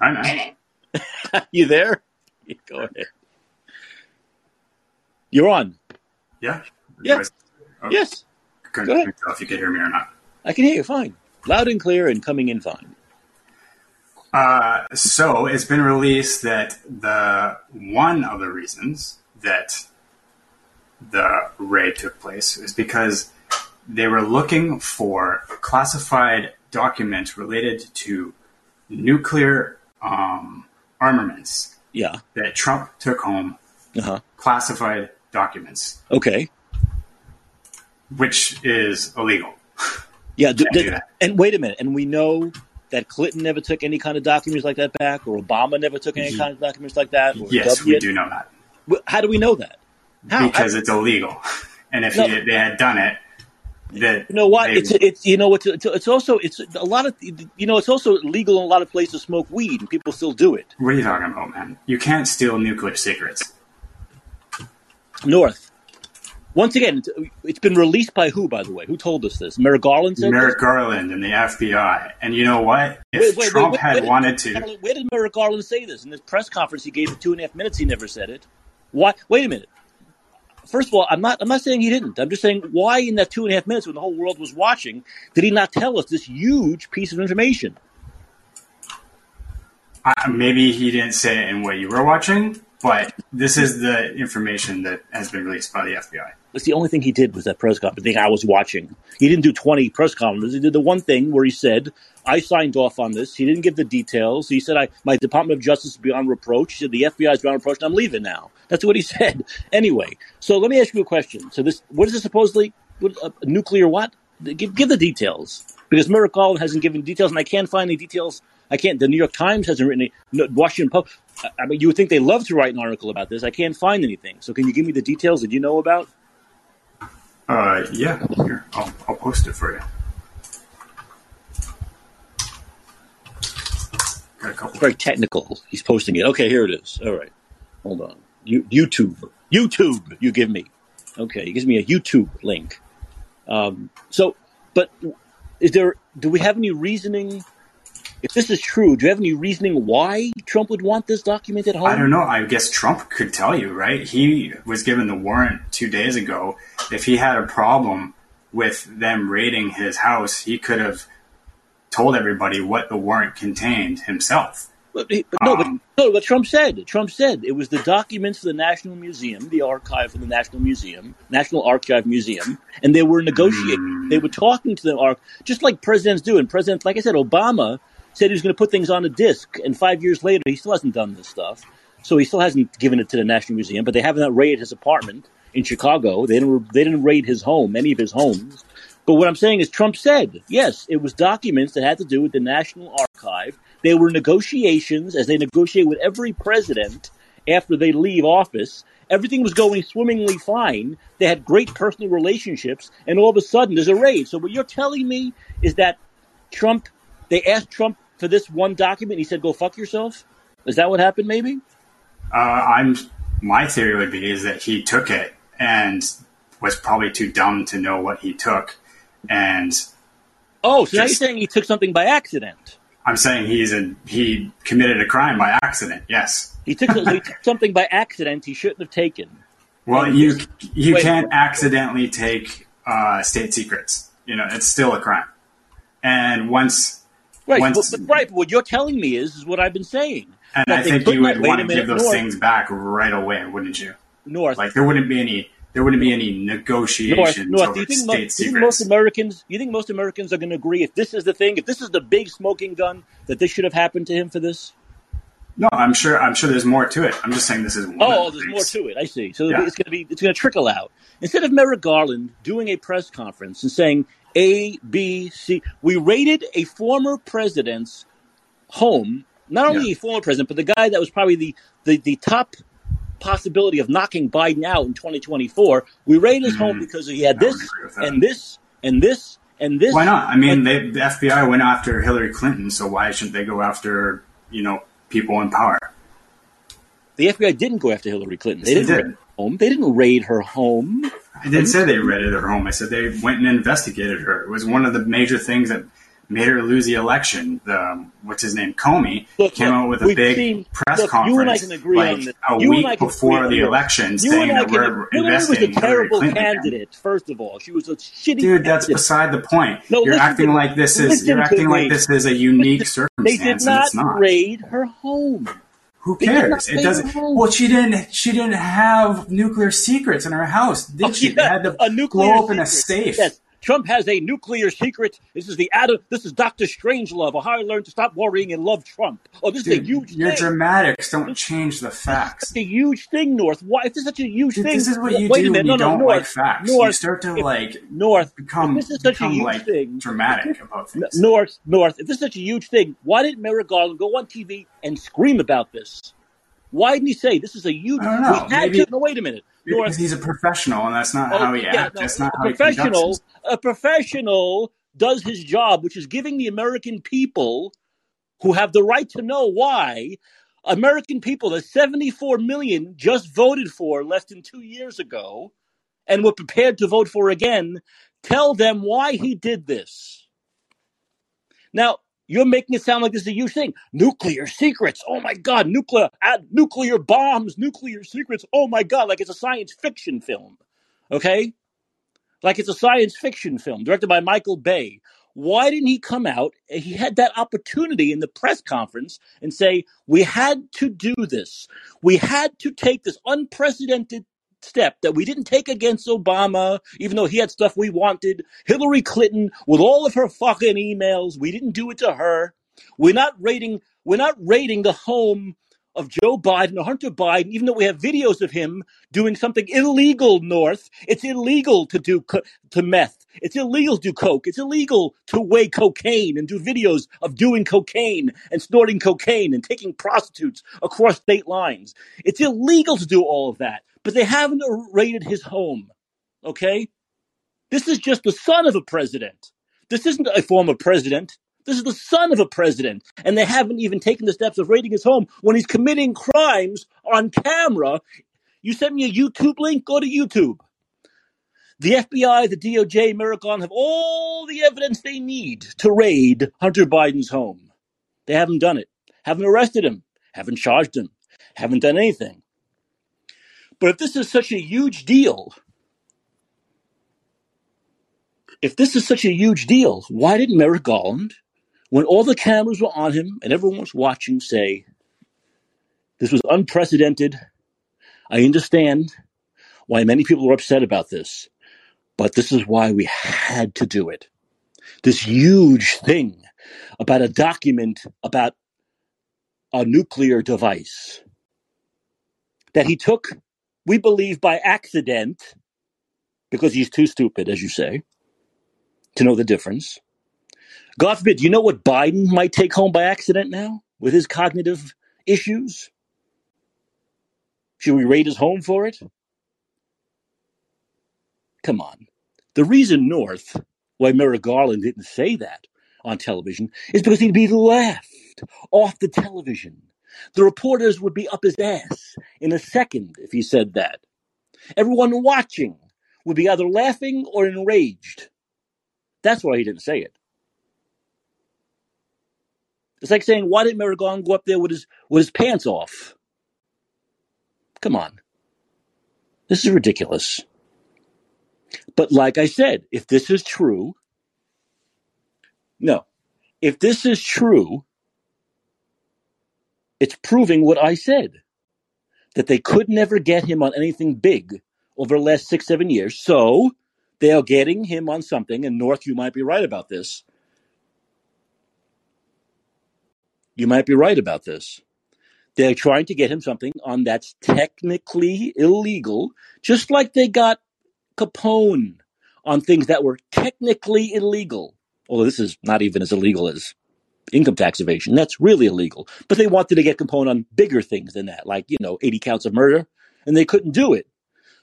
Hi, man. you there? Go ahead. You're on. Yeah. Yeah. Oh, Yes, Couldn't, go ahead. if you could hear me or not. I can hear you fine. Loud and clear and coming in fine. Uh, so it's been released that the one of the reasons that the raid took place is because they were looking for classified documents related to nuclear um, armaments Yeah. that Trump took home, Uh huh. classified documents, Okay. which is illegal. Yeah. d- Can't d- and wait a minute. And we know that Clinton never took any kind of documents like that back, or Obama never took any kind of documents like that. Or Yes, W- we do know that. How do we know that? How? because I- it's illegal. And if No. he, they had done it, that You know what? It's it's you know it's it's, it's also it's a lot of you know it's also legal in a lot of places to smoke weed and people still do it. what are you talking about, man? You can't steal nuclear secrets. North. Once again, it's- been released by who, by the way? Who told us this? Merrick Garland said Merrick Garland and the FBI. And you know what? If Wait, wait, Trump wait, had wait. wanted to, Where did Merrick Garland say this? In this press conference he gave for two and a half minutes, he never said it. Why? Wait a minute. First of all, I'm not. I'm not saying he didn't. I'm just saying why, in that two and a half minutes when the whole world was watching, did he not tell us this huge piece of information? I, maybe he didn't say it in what you were watching, but this is the information that has been released by the FBI. That's the only thing he did was that press conference thing I was watching. He didn't do 20 press conferences. He did the one thing where he said, I signed off on this. He didn't give the details. He said, I, my Department of Justice is beyond reproach. He said, the FBI is beyond reproach and I'm leaving now. That's what he said. Anyway, so let me ask you a question. So this, what is this supposedly? What, nuclear what? Give, give the details. Because Merrick hasn't given details and I can't find any details. I can't, the New York Times hasn't written any, Washington Post. I mean, you would think they love to write an article about this. I can't find anything. So can you give me the details that you know about? Uh, yeah, here, I'll, I'll post it for you. Got a couple. very technical. He's posting it. Okay, here it is. All right, hold on. You, YouTube, YouTube. You give me. Okay, he gives me a YouTube link. Um, so, but is there? Do we have any reasoning? If this is true, do you have any reasoning why Trump would want this document at home? I don't know. I guess Trump could tell you, right? He was given the warrant two days ago. If he had a problem with them raiding his house, he could have told everybody what the warrant contained himself. But, he- but no, Um, but no. What Trump said. Trump said it was the documents for the National Museum, the archive for the National Museum, National Archive Museum, and they were negotiating. They were talking to the arch, just like presidents do. And presidents, like I said, Obama said he was going to put things on a disc, and five years later, he still hasn't done this stuff. So he still hasn't given it to the National Museum. But they haven't raided his apartment in Chicago. They didn't. They didn't raid his home, any of his homes. But what I'm saying is, Trump said, yes, it was documents that had to do with the National Archive. They were negotiations, as they negotiate with every president after they leave office. Everything was going swimmingly fine. They had great personal relationships, and all of a sudden there's a raid. So what you're telling me is that Trump, they asked Trump for this one document, he said, "Go fuck yourself." Is that what happened? Maybe. Uh, I'm my theory would be is that he took it and was probably too dumb to know what he took, and Oh, so now you're saying he took something by accident. I'm saying he's a he committed a crime by accident. Yes. He took, he took something by accident he shouldn't have taken. Well, you you Wait. can't accidentally take uh, state secrets. You know, it's still a crime. And once Right, Once- but, but- right. But what you're telling me is, is what I've been saying. And I think you would want to give those North, things back right away, wouldn't you? North, Like there wouldn't be any there wouldn't be any North, negotiations North. Do over you think, state most, do you think most. Americans? You think most Americans are going to agree if this is the thing, if this is the big smoking gun, that this should have happened to him for this? No, I'm sure I'm sure there's more to it. I'm just saying this is one Oh, of the there's more to it. I see. So Yeah. it's going to be it's going to trickle out. Instead of Merrick Garland doing a press conference and saying A, B, C, we raided a former president's home. Not only Yeah. a former president, but the guy that was probably the the, the top possibility of knocking Biden out in 2024. We raided his home Mhm. because he had this agree with that. and this and this and this. Why not? I mean, they, the FBI went after Hillary Clinton, so why shouldn't they go after you know people in power? The FBI didn't go after Hillary Clinton. They Yes, didn't they raid her home. They didn't raid her home. I didn't say they raided her home. I said they went and investigated her. It was one of the major things that made her lose the election. The um, what's his name, Comey, Look, came look, out with a big seen- press look, conference you and I agree like a You week before the election, saying that we're Hillary was a investigating Hillary terrible Clinton. candidate. First of all, she was a shitty. Dude, that's beside the point. No, you're acting to- like this is you're acting like this is a unique They circumstance, did and not, it's not. raid her home. Who They did not cares? It doesn't. Well, she didn't. She didn't have nuclear secrets in her house, did Oh, she? Yeah, had to a nuclear blow open a safe. Yes, Trump has a nuclear secret. This is the Adam. This is Doctor Strangelove. Or how I learned to stop worrying and love Trump. Oh, this is a huge your thing. dramatics don't change the facts. It's a huge thing, North. Why? If this is such a huge Dude, thing, this is what you wait do a minute. when no, you no, don't North, like facts. North, you start to if- like North. become this is such a become huge like thing, dramatic about things. North, North. If this is such a huge thing, why didn't Merrick Garland go on TV and scream about this? Why didn't he say this is a huge? I don't know. We had Maybe- to. No, wait a minute, North. he's a professional, and that's not Oh, how he yeah, acts. no, that's not a how professional. A professional does his job, which is giving the American people, who have the right to know why, American people the 74 million just voted for less than two years ago, and were prepared to vote for again, tell them why he did this. Now, you're making it sound like this is a huge thing. Nuclear secrets. Oh my God. Nuclear, uh, nuclear bombs, nuclear secrets. Oh my God. Like it's a science fiction film. Okay? Like it's a science fiction film directed by Michael Bay. Why didn't he come out? He had that opportunity in the press conference and say, We had to do this. We had to take this unprecedented step that we didn't take against Obama, even though he had stuff we wanted. Hillary Clinton, with all of her fucking emails, we didn't do it to her. We're not raiding. We're not raiding the home of Joe Biden or Hunter Biden, even though we have videos of him doing something illegal. North, it's illegal to do to meth. It's illegal to do coke. It's illegal to weigh cocaine and do videos of doing cocaine and snorting cocaine and taking prostitutes across state lines. It's illegal to do all of that, but they haven't raided his home. Okay, this is just the son of a president. This isn't a former president. This is the son of a president, and they haven't even taken the steps of raiding his home when he's committing crimes on camera. You sent me a YouTube link. Go to YouTube. The FBI, the DOJ, Miracon have all the evidence they need to raid Hunter Biden's home. They haven't done it. Haven't arrested him. Haven't charged him. Haven't done anything. But if this is such a huge deal, if this is such a huge deal, why didn't Merrick Garland, when all the cameras were on him and everyone was watching, say, this was unprecedented? I understand why many people were upset about this, but this is why we had to do it. This huge thing about a document about a nuclear device that he took, we believe, by accident, because he's too stupid, as you say, to know the difference. God forbid, you know what Biden might take home by accident now with his cognitive issues? Should we raid his home for it? Come on. The reason North, why Merrick Garland didn't say that on television, is because he'd be laughed off the television. The reporters would be up his ass in a second if he said that. Everyone watching would be either laughing or enraged. That's why he didn't say it. It's like saying, why did Merrick Garland go up there with his with his pants off? Come on. This is ridiculous. But like I said, if this is true, no. If this is true, it's proving what I said that they could never get him on anything big over the last six, seven years. So they are getting him on something, and North, you might be right about this. You might be right about this. They're trying to get him something on that's technically illegal, just like they got Capone on things that were technically illegal. Although this is not even as illegal as income tax evasion. That's really illegal. But they wanted to get Capone on bigger things than that, like, you know, 80 counts of murder, and they couldn't do it.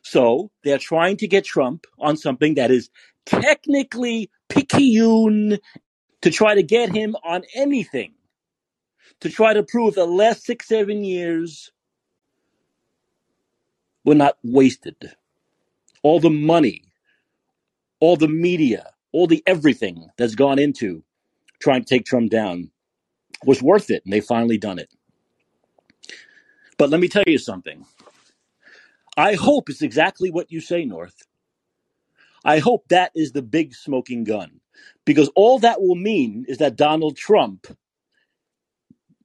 So they're trying to get Trump on something that is technically picayune to try to get him on anything, to try to prove the last six, seven years were not wasted. All the money, all the media, all the everything that's gone into trying to take Trump down was worth it, and they finally done it. But let me tell you something. I hope it's exactly what you say, North. I hope that is the big smoking gun, because all that will mean is that Donald Trump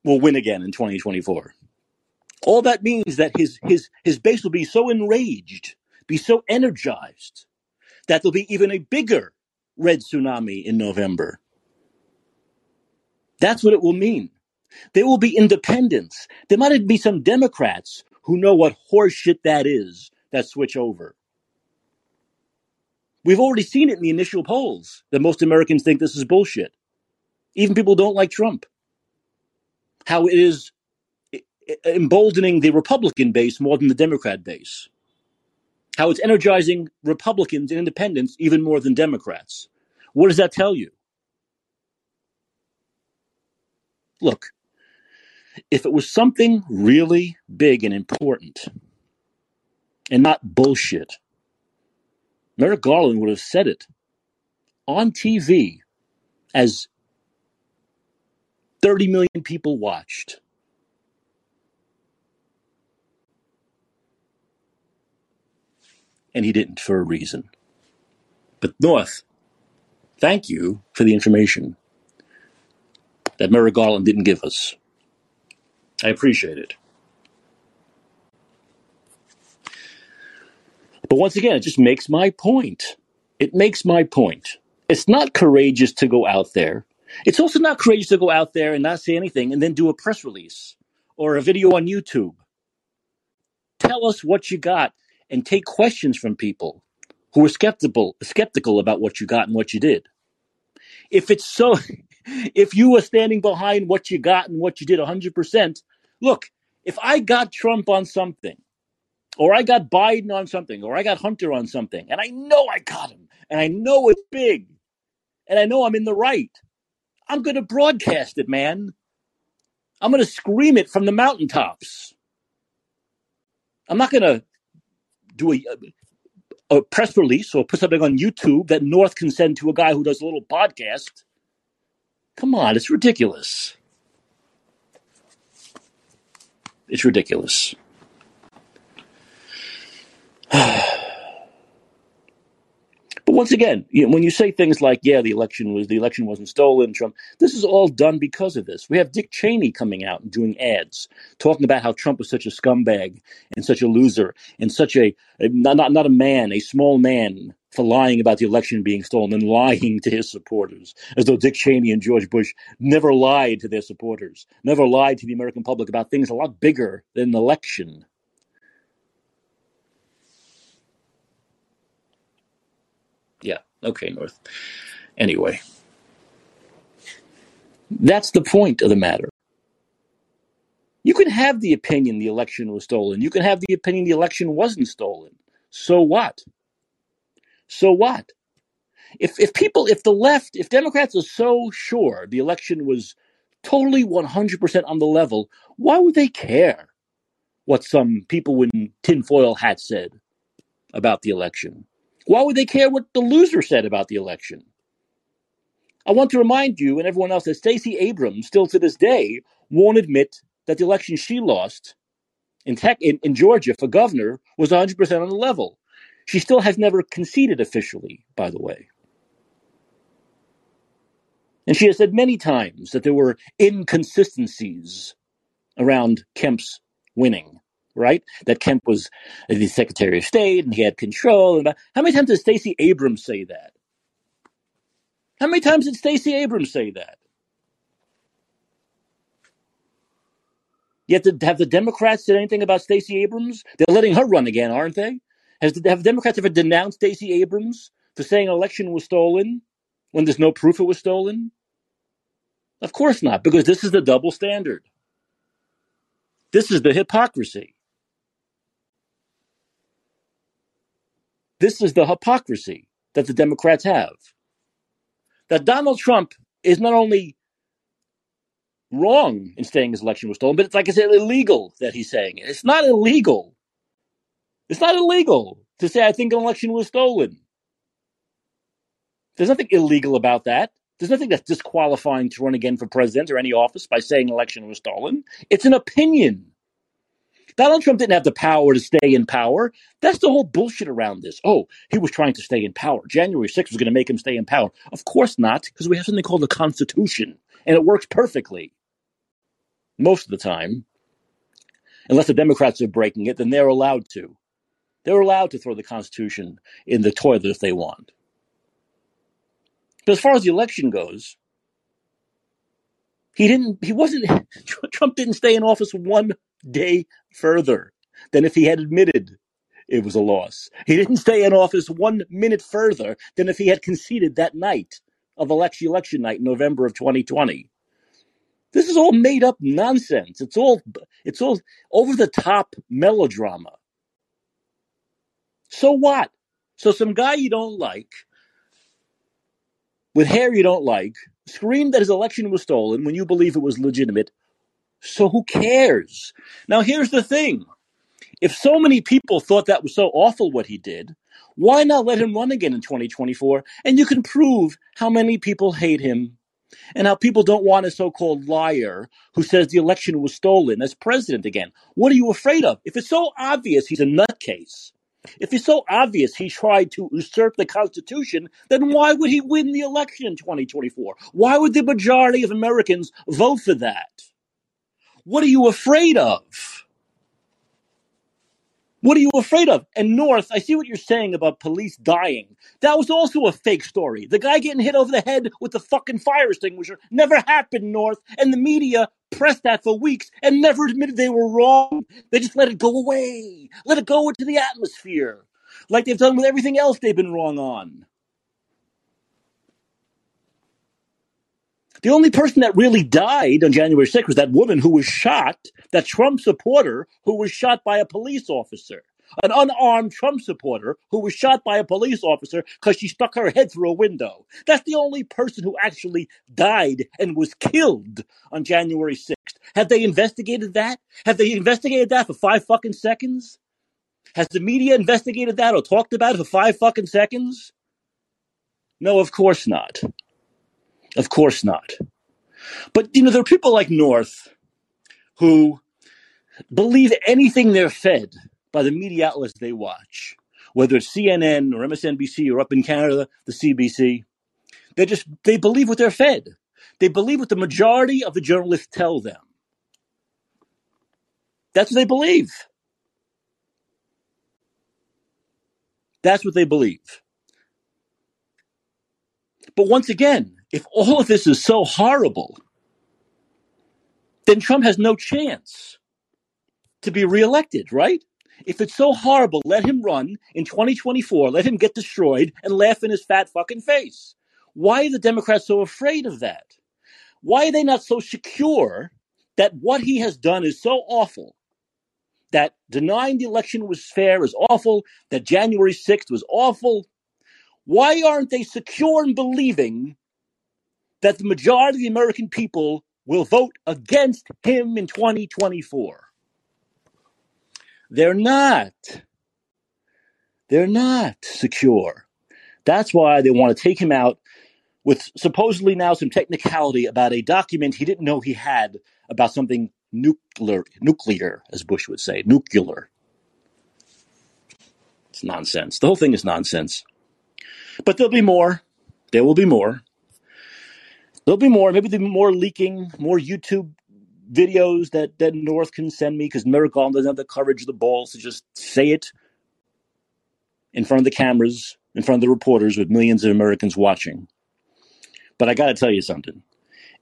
will win again in 2024. All that means that his his his base will be so enraged, be so energized, that there'll be even a bigger red tsunami in November. That's what it will mean. There will be independents. There might be some Democrats who know what horseshit that is that switch over. We've already seen it in the initial polls that most Americans think this is bullshit. Even people don't like Trump. How it is emboldening the Republican base more than the Democrat base. How it's energizing Republicans and independents even more than Democrats. What does that tell you? Look, if it was something really big and important and not bullshit, Merrick Garland would have said it on TV as 30 million people watched. And he didn't for a reason. But North, thank you for the information that Merrick Garland didn't give us. I appreciate it. But once again, it just makes my point. It makes my point. It's not courageous to go out there. It's also not courageous to go out there and not say anything and then do a press release or a video on YouTube. Tell us what you got and take questions from people who are skeptical skeptical about what you got and what you did. If it's so if you were standing behind what you got and what you did 100%, look, if I got Trump on something or I got Biden on something, or I got Hunter on something, and I know I got him, and I know it's big, and I know I'm in the right. I'm going to broadcast it, man. I'm going to scream it from the mountaintops. I'm not going to do a, a press release or put something on YouTube that North can send to a guy who does a little podcast. Come on, it's ridiculous. It's ridiculous. Once again, you know, when you say things like, "Yeah, the election was the election wasn't stolen," Trump, this is all done because of this. We have Dick Cheney coming out and doing ads, talking about how Trump was such a scumbag and such a loser and such a, a not, not not a man, a small man for lying about the election being stolen and lying to his supporters, as though Dick Cheney and George Bush never lied to their supporters, never lied to the American public about things a lot bigger than an election. Yeah, okay, North. Anyway, that's the point of the matter. You can have the opinion the election was stolen. You can have the opinion the election wasn't stolen. So what? So what? If if people if the left if Democrats are so sure the election was totally 100% on the level, why would they care what some people in tinfoil hats said about the election? Why would they care what the loser said about the election? I want to remind you and everyone else that Stacey Abrams, still to this day, won't admit that the election she lost in, tech, in, in Georgia for governor was 100% on the level. She still has never conceded officially, by the way. And she has said many times that there were inconsistencies around Kemp's winning, right? That Kemp was the Secretary of State and he had control. And how many times did Stacey Abrams say that? How many times did Stacey Abrams say that? Yet, have the Democrats said anything about Stacey Abrams? They're letting her run again, aren't they? Has the, have Democrats ever denounced Stacey Abrams for saying an election was stolen when there's no proof it was stolen? Of course not, because this is the double standard. This is the hypocrisy. This is the hypocrisy that the Democrats have. That Donald Trump is not only wrong in saying his election was stolen, but it's like I said, illegal that he's saying it. It's not illegal. It's not illegal to say I think an election was stolen. There's nothing illegal about that. There's nothing that's disqualifying to run again for president or any office by saying election was stolen. It's an opinion. Donald Trump didn't have the power to stay in power. That's the whole bullshit around this. Oh, he was trying to stay in power. January 6th was going to make him stay in power. Of course not, because we have something called the Constitution, and it works perfectly. Most of the time. Unless the Democrats are breaking it, then they're allowed to. They're allowed to throw the Constitution in the toilet if they want. But as far as the election goes, he didn't. He wasn't. Trump didn't stay in office one day further than if he had admitted it was a loss. He didn't stay in office one minute further than if he had conceded that night of election election night in November of 2020. This is all made up nonsense. It's all it's all over the top melodrama. So what? So some guy you don't like with hair you don't like, screamed that his election was stolen when you believe it was legitimate. So who cares? Now, here's the thing if so many people thought that was so awful what he did, why not let him run again in 2024? And you can prove how many people hate him and how people don't want a so called liar who says the election was stolen as president again. What are you afraid of? If it's so obvious he's a nutcase, if it's so obvious he tried to usurp the Constitution, then why would he win the election in 2024? Why would the majority of Americans vote for that? What are you afraid of? What are you afraid of? And North, I see what you're saying about police dying. That was also a fake story. The guy getting hit over the head with the fucking fire extinguisher never happened, North. And the media pressed that for weeks and never admitted they were wrong. They just let it go away, let it go into the atmosphere, like they've done with everything else they've been wrong on. The only person that really died on January 6th was that woman who was shot, that Trump supporter who was shot by a police officer. An unarmed Trump supporter who was shot by a police officer because she stuck her head through a window. That's the only person who actually died and was killed on January 6th. Have they investigated that? Have they investigated that for five fucking seconds? Has the media investigated that or talked about it for five fucking seconds? No, of course not. Of course not. But, you know, there are people like North who believe anything they're fed by the media outlets they watch, whether it's CNN or MSNBC or up in Canada, the CBC. They just, they believe what they're fed. They believe what the majority of the journalists tell them. That's what they believe. That's what they believe. But once again, if all of this is so horrible, then Trump has no chance to be reelected, right? If it's so horrible, let him run in 2024, let him get destroyed and laugh in his fat fucking face. Why are the Democrats so afraid of that? Why are they not so secure that what he has done is so awful, that denying the election was fair is awful, that January 6th was awful? Why aren't they secure in believing that the majority of the American people will vote against him in 2024. They're not. They're not secure. That's why they want to take him out with supposedly now some technicality about a document he didn't know he had about something nuclear, nuclear, as Bush would say, nuclear. It's nonsense. The whole thing is nonsense. But there'll be more. There will be more. There'll be more. Maybe there'll be more leaking, more YouTube videos that, that North can send me because Merrick doesn't have the courage, the balls to just say it in front of the cameras, in front of the reporters with millions of Americans watching. But I got to tell you something.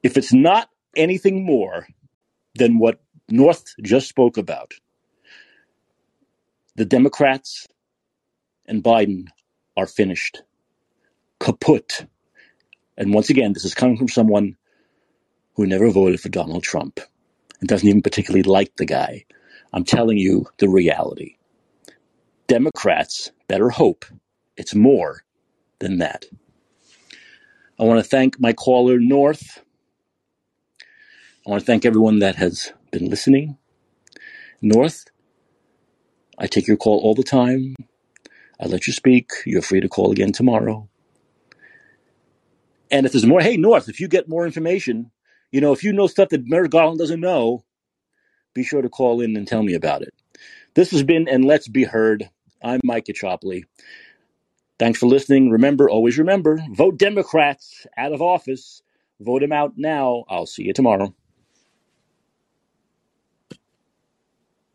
If it's not anything more than what North just spoke about, the Democrats and Biden are finished. Kaput. And once again, this is coming from someone who never voted for Donald Trump and doesn't even particularly like the guy. I'm telling you the reality. Democrats better hope it's more than that. I want to thank my caller, North. I want to thank everyone that has been listening. North, I take your call all the time. I let you speak. You're free to call again tomorrow. And if there's more, hey, North, if you get more information, you know, if you know stuff that Merrick Garland doesn't know, be sure to call in and tell me about it. This has been And Let's Be Heard. I'm Mike Chopley. Thanks for listening. Remember, always remember, vote Democrats out of office. Vote them out now. I'll see you tomorrow.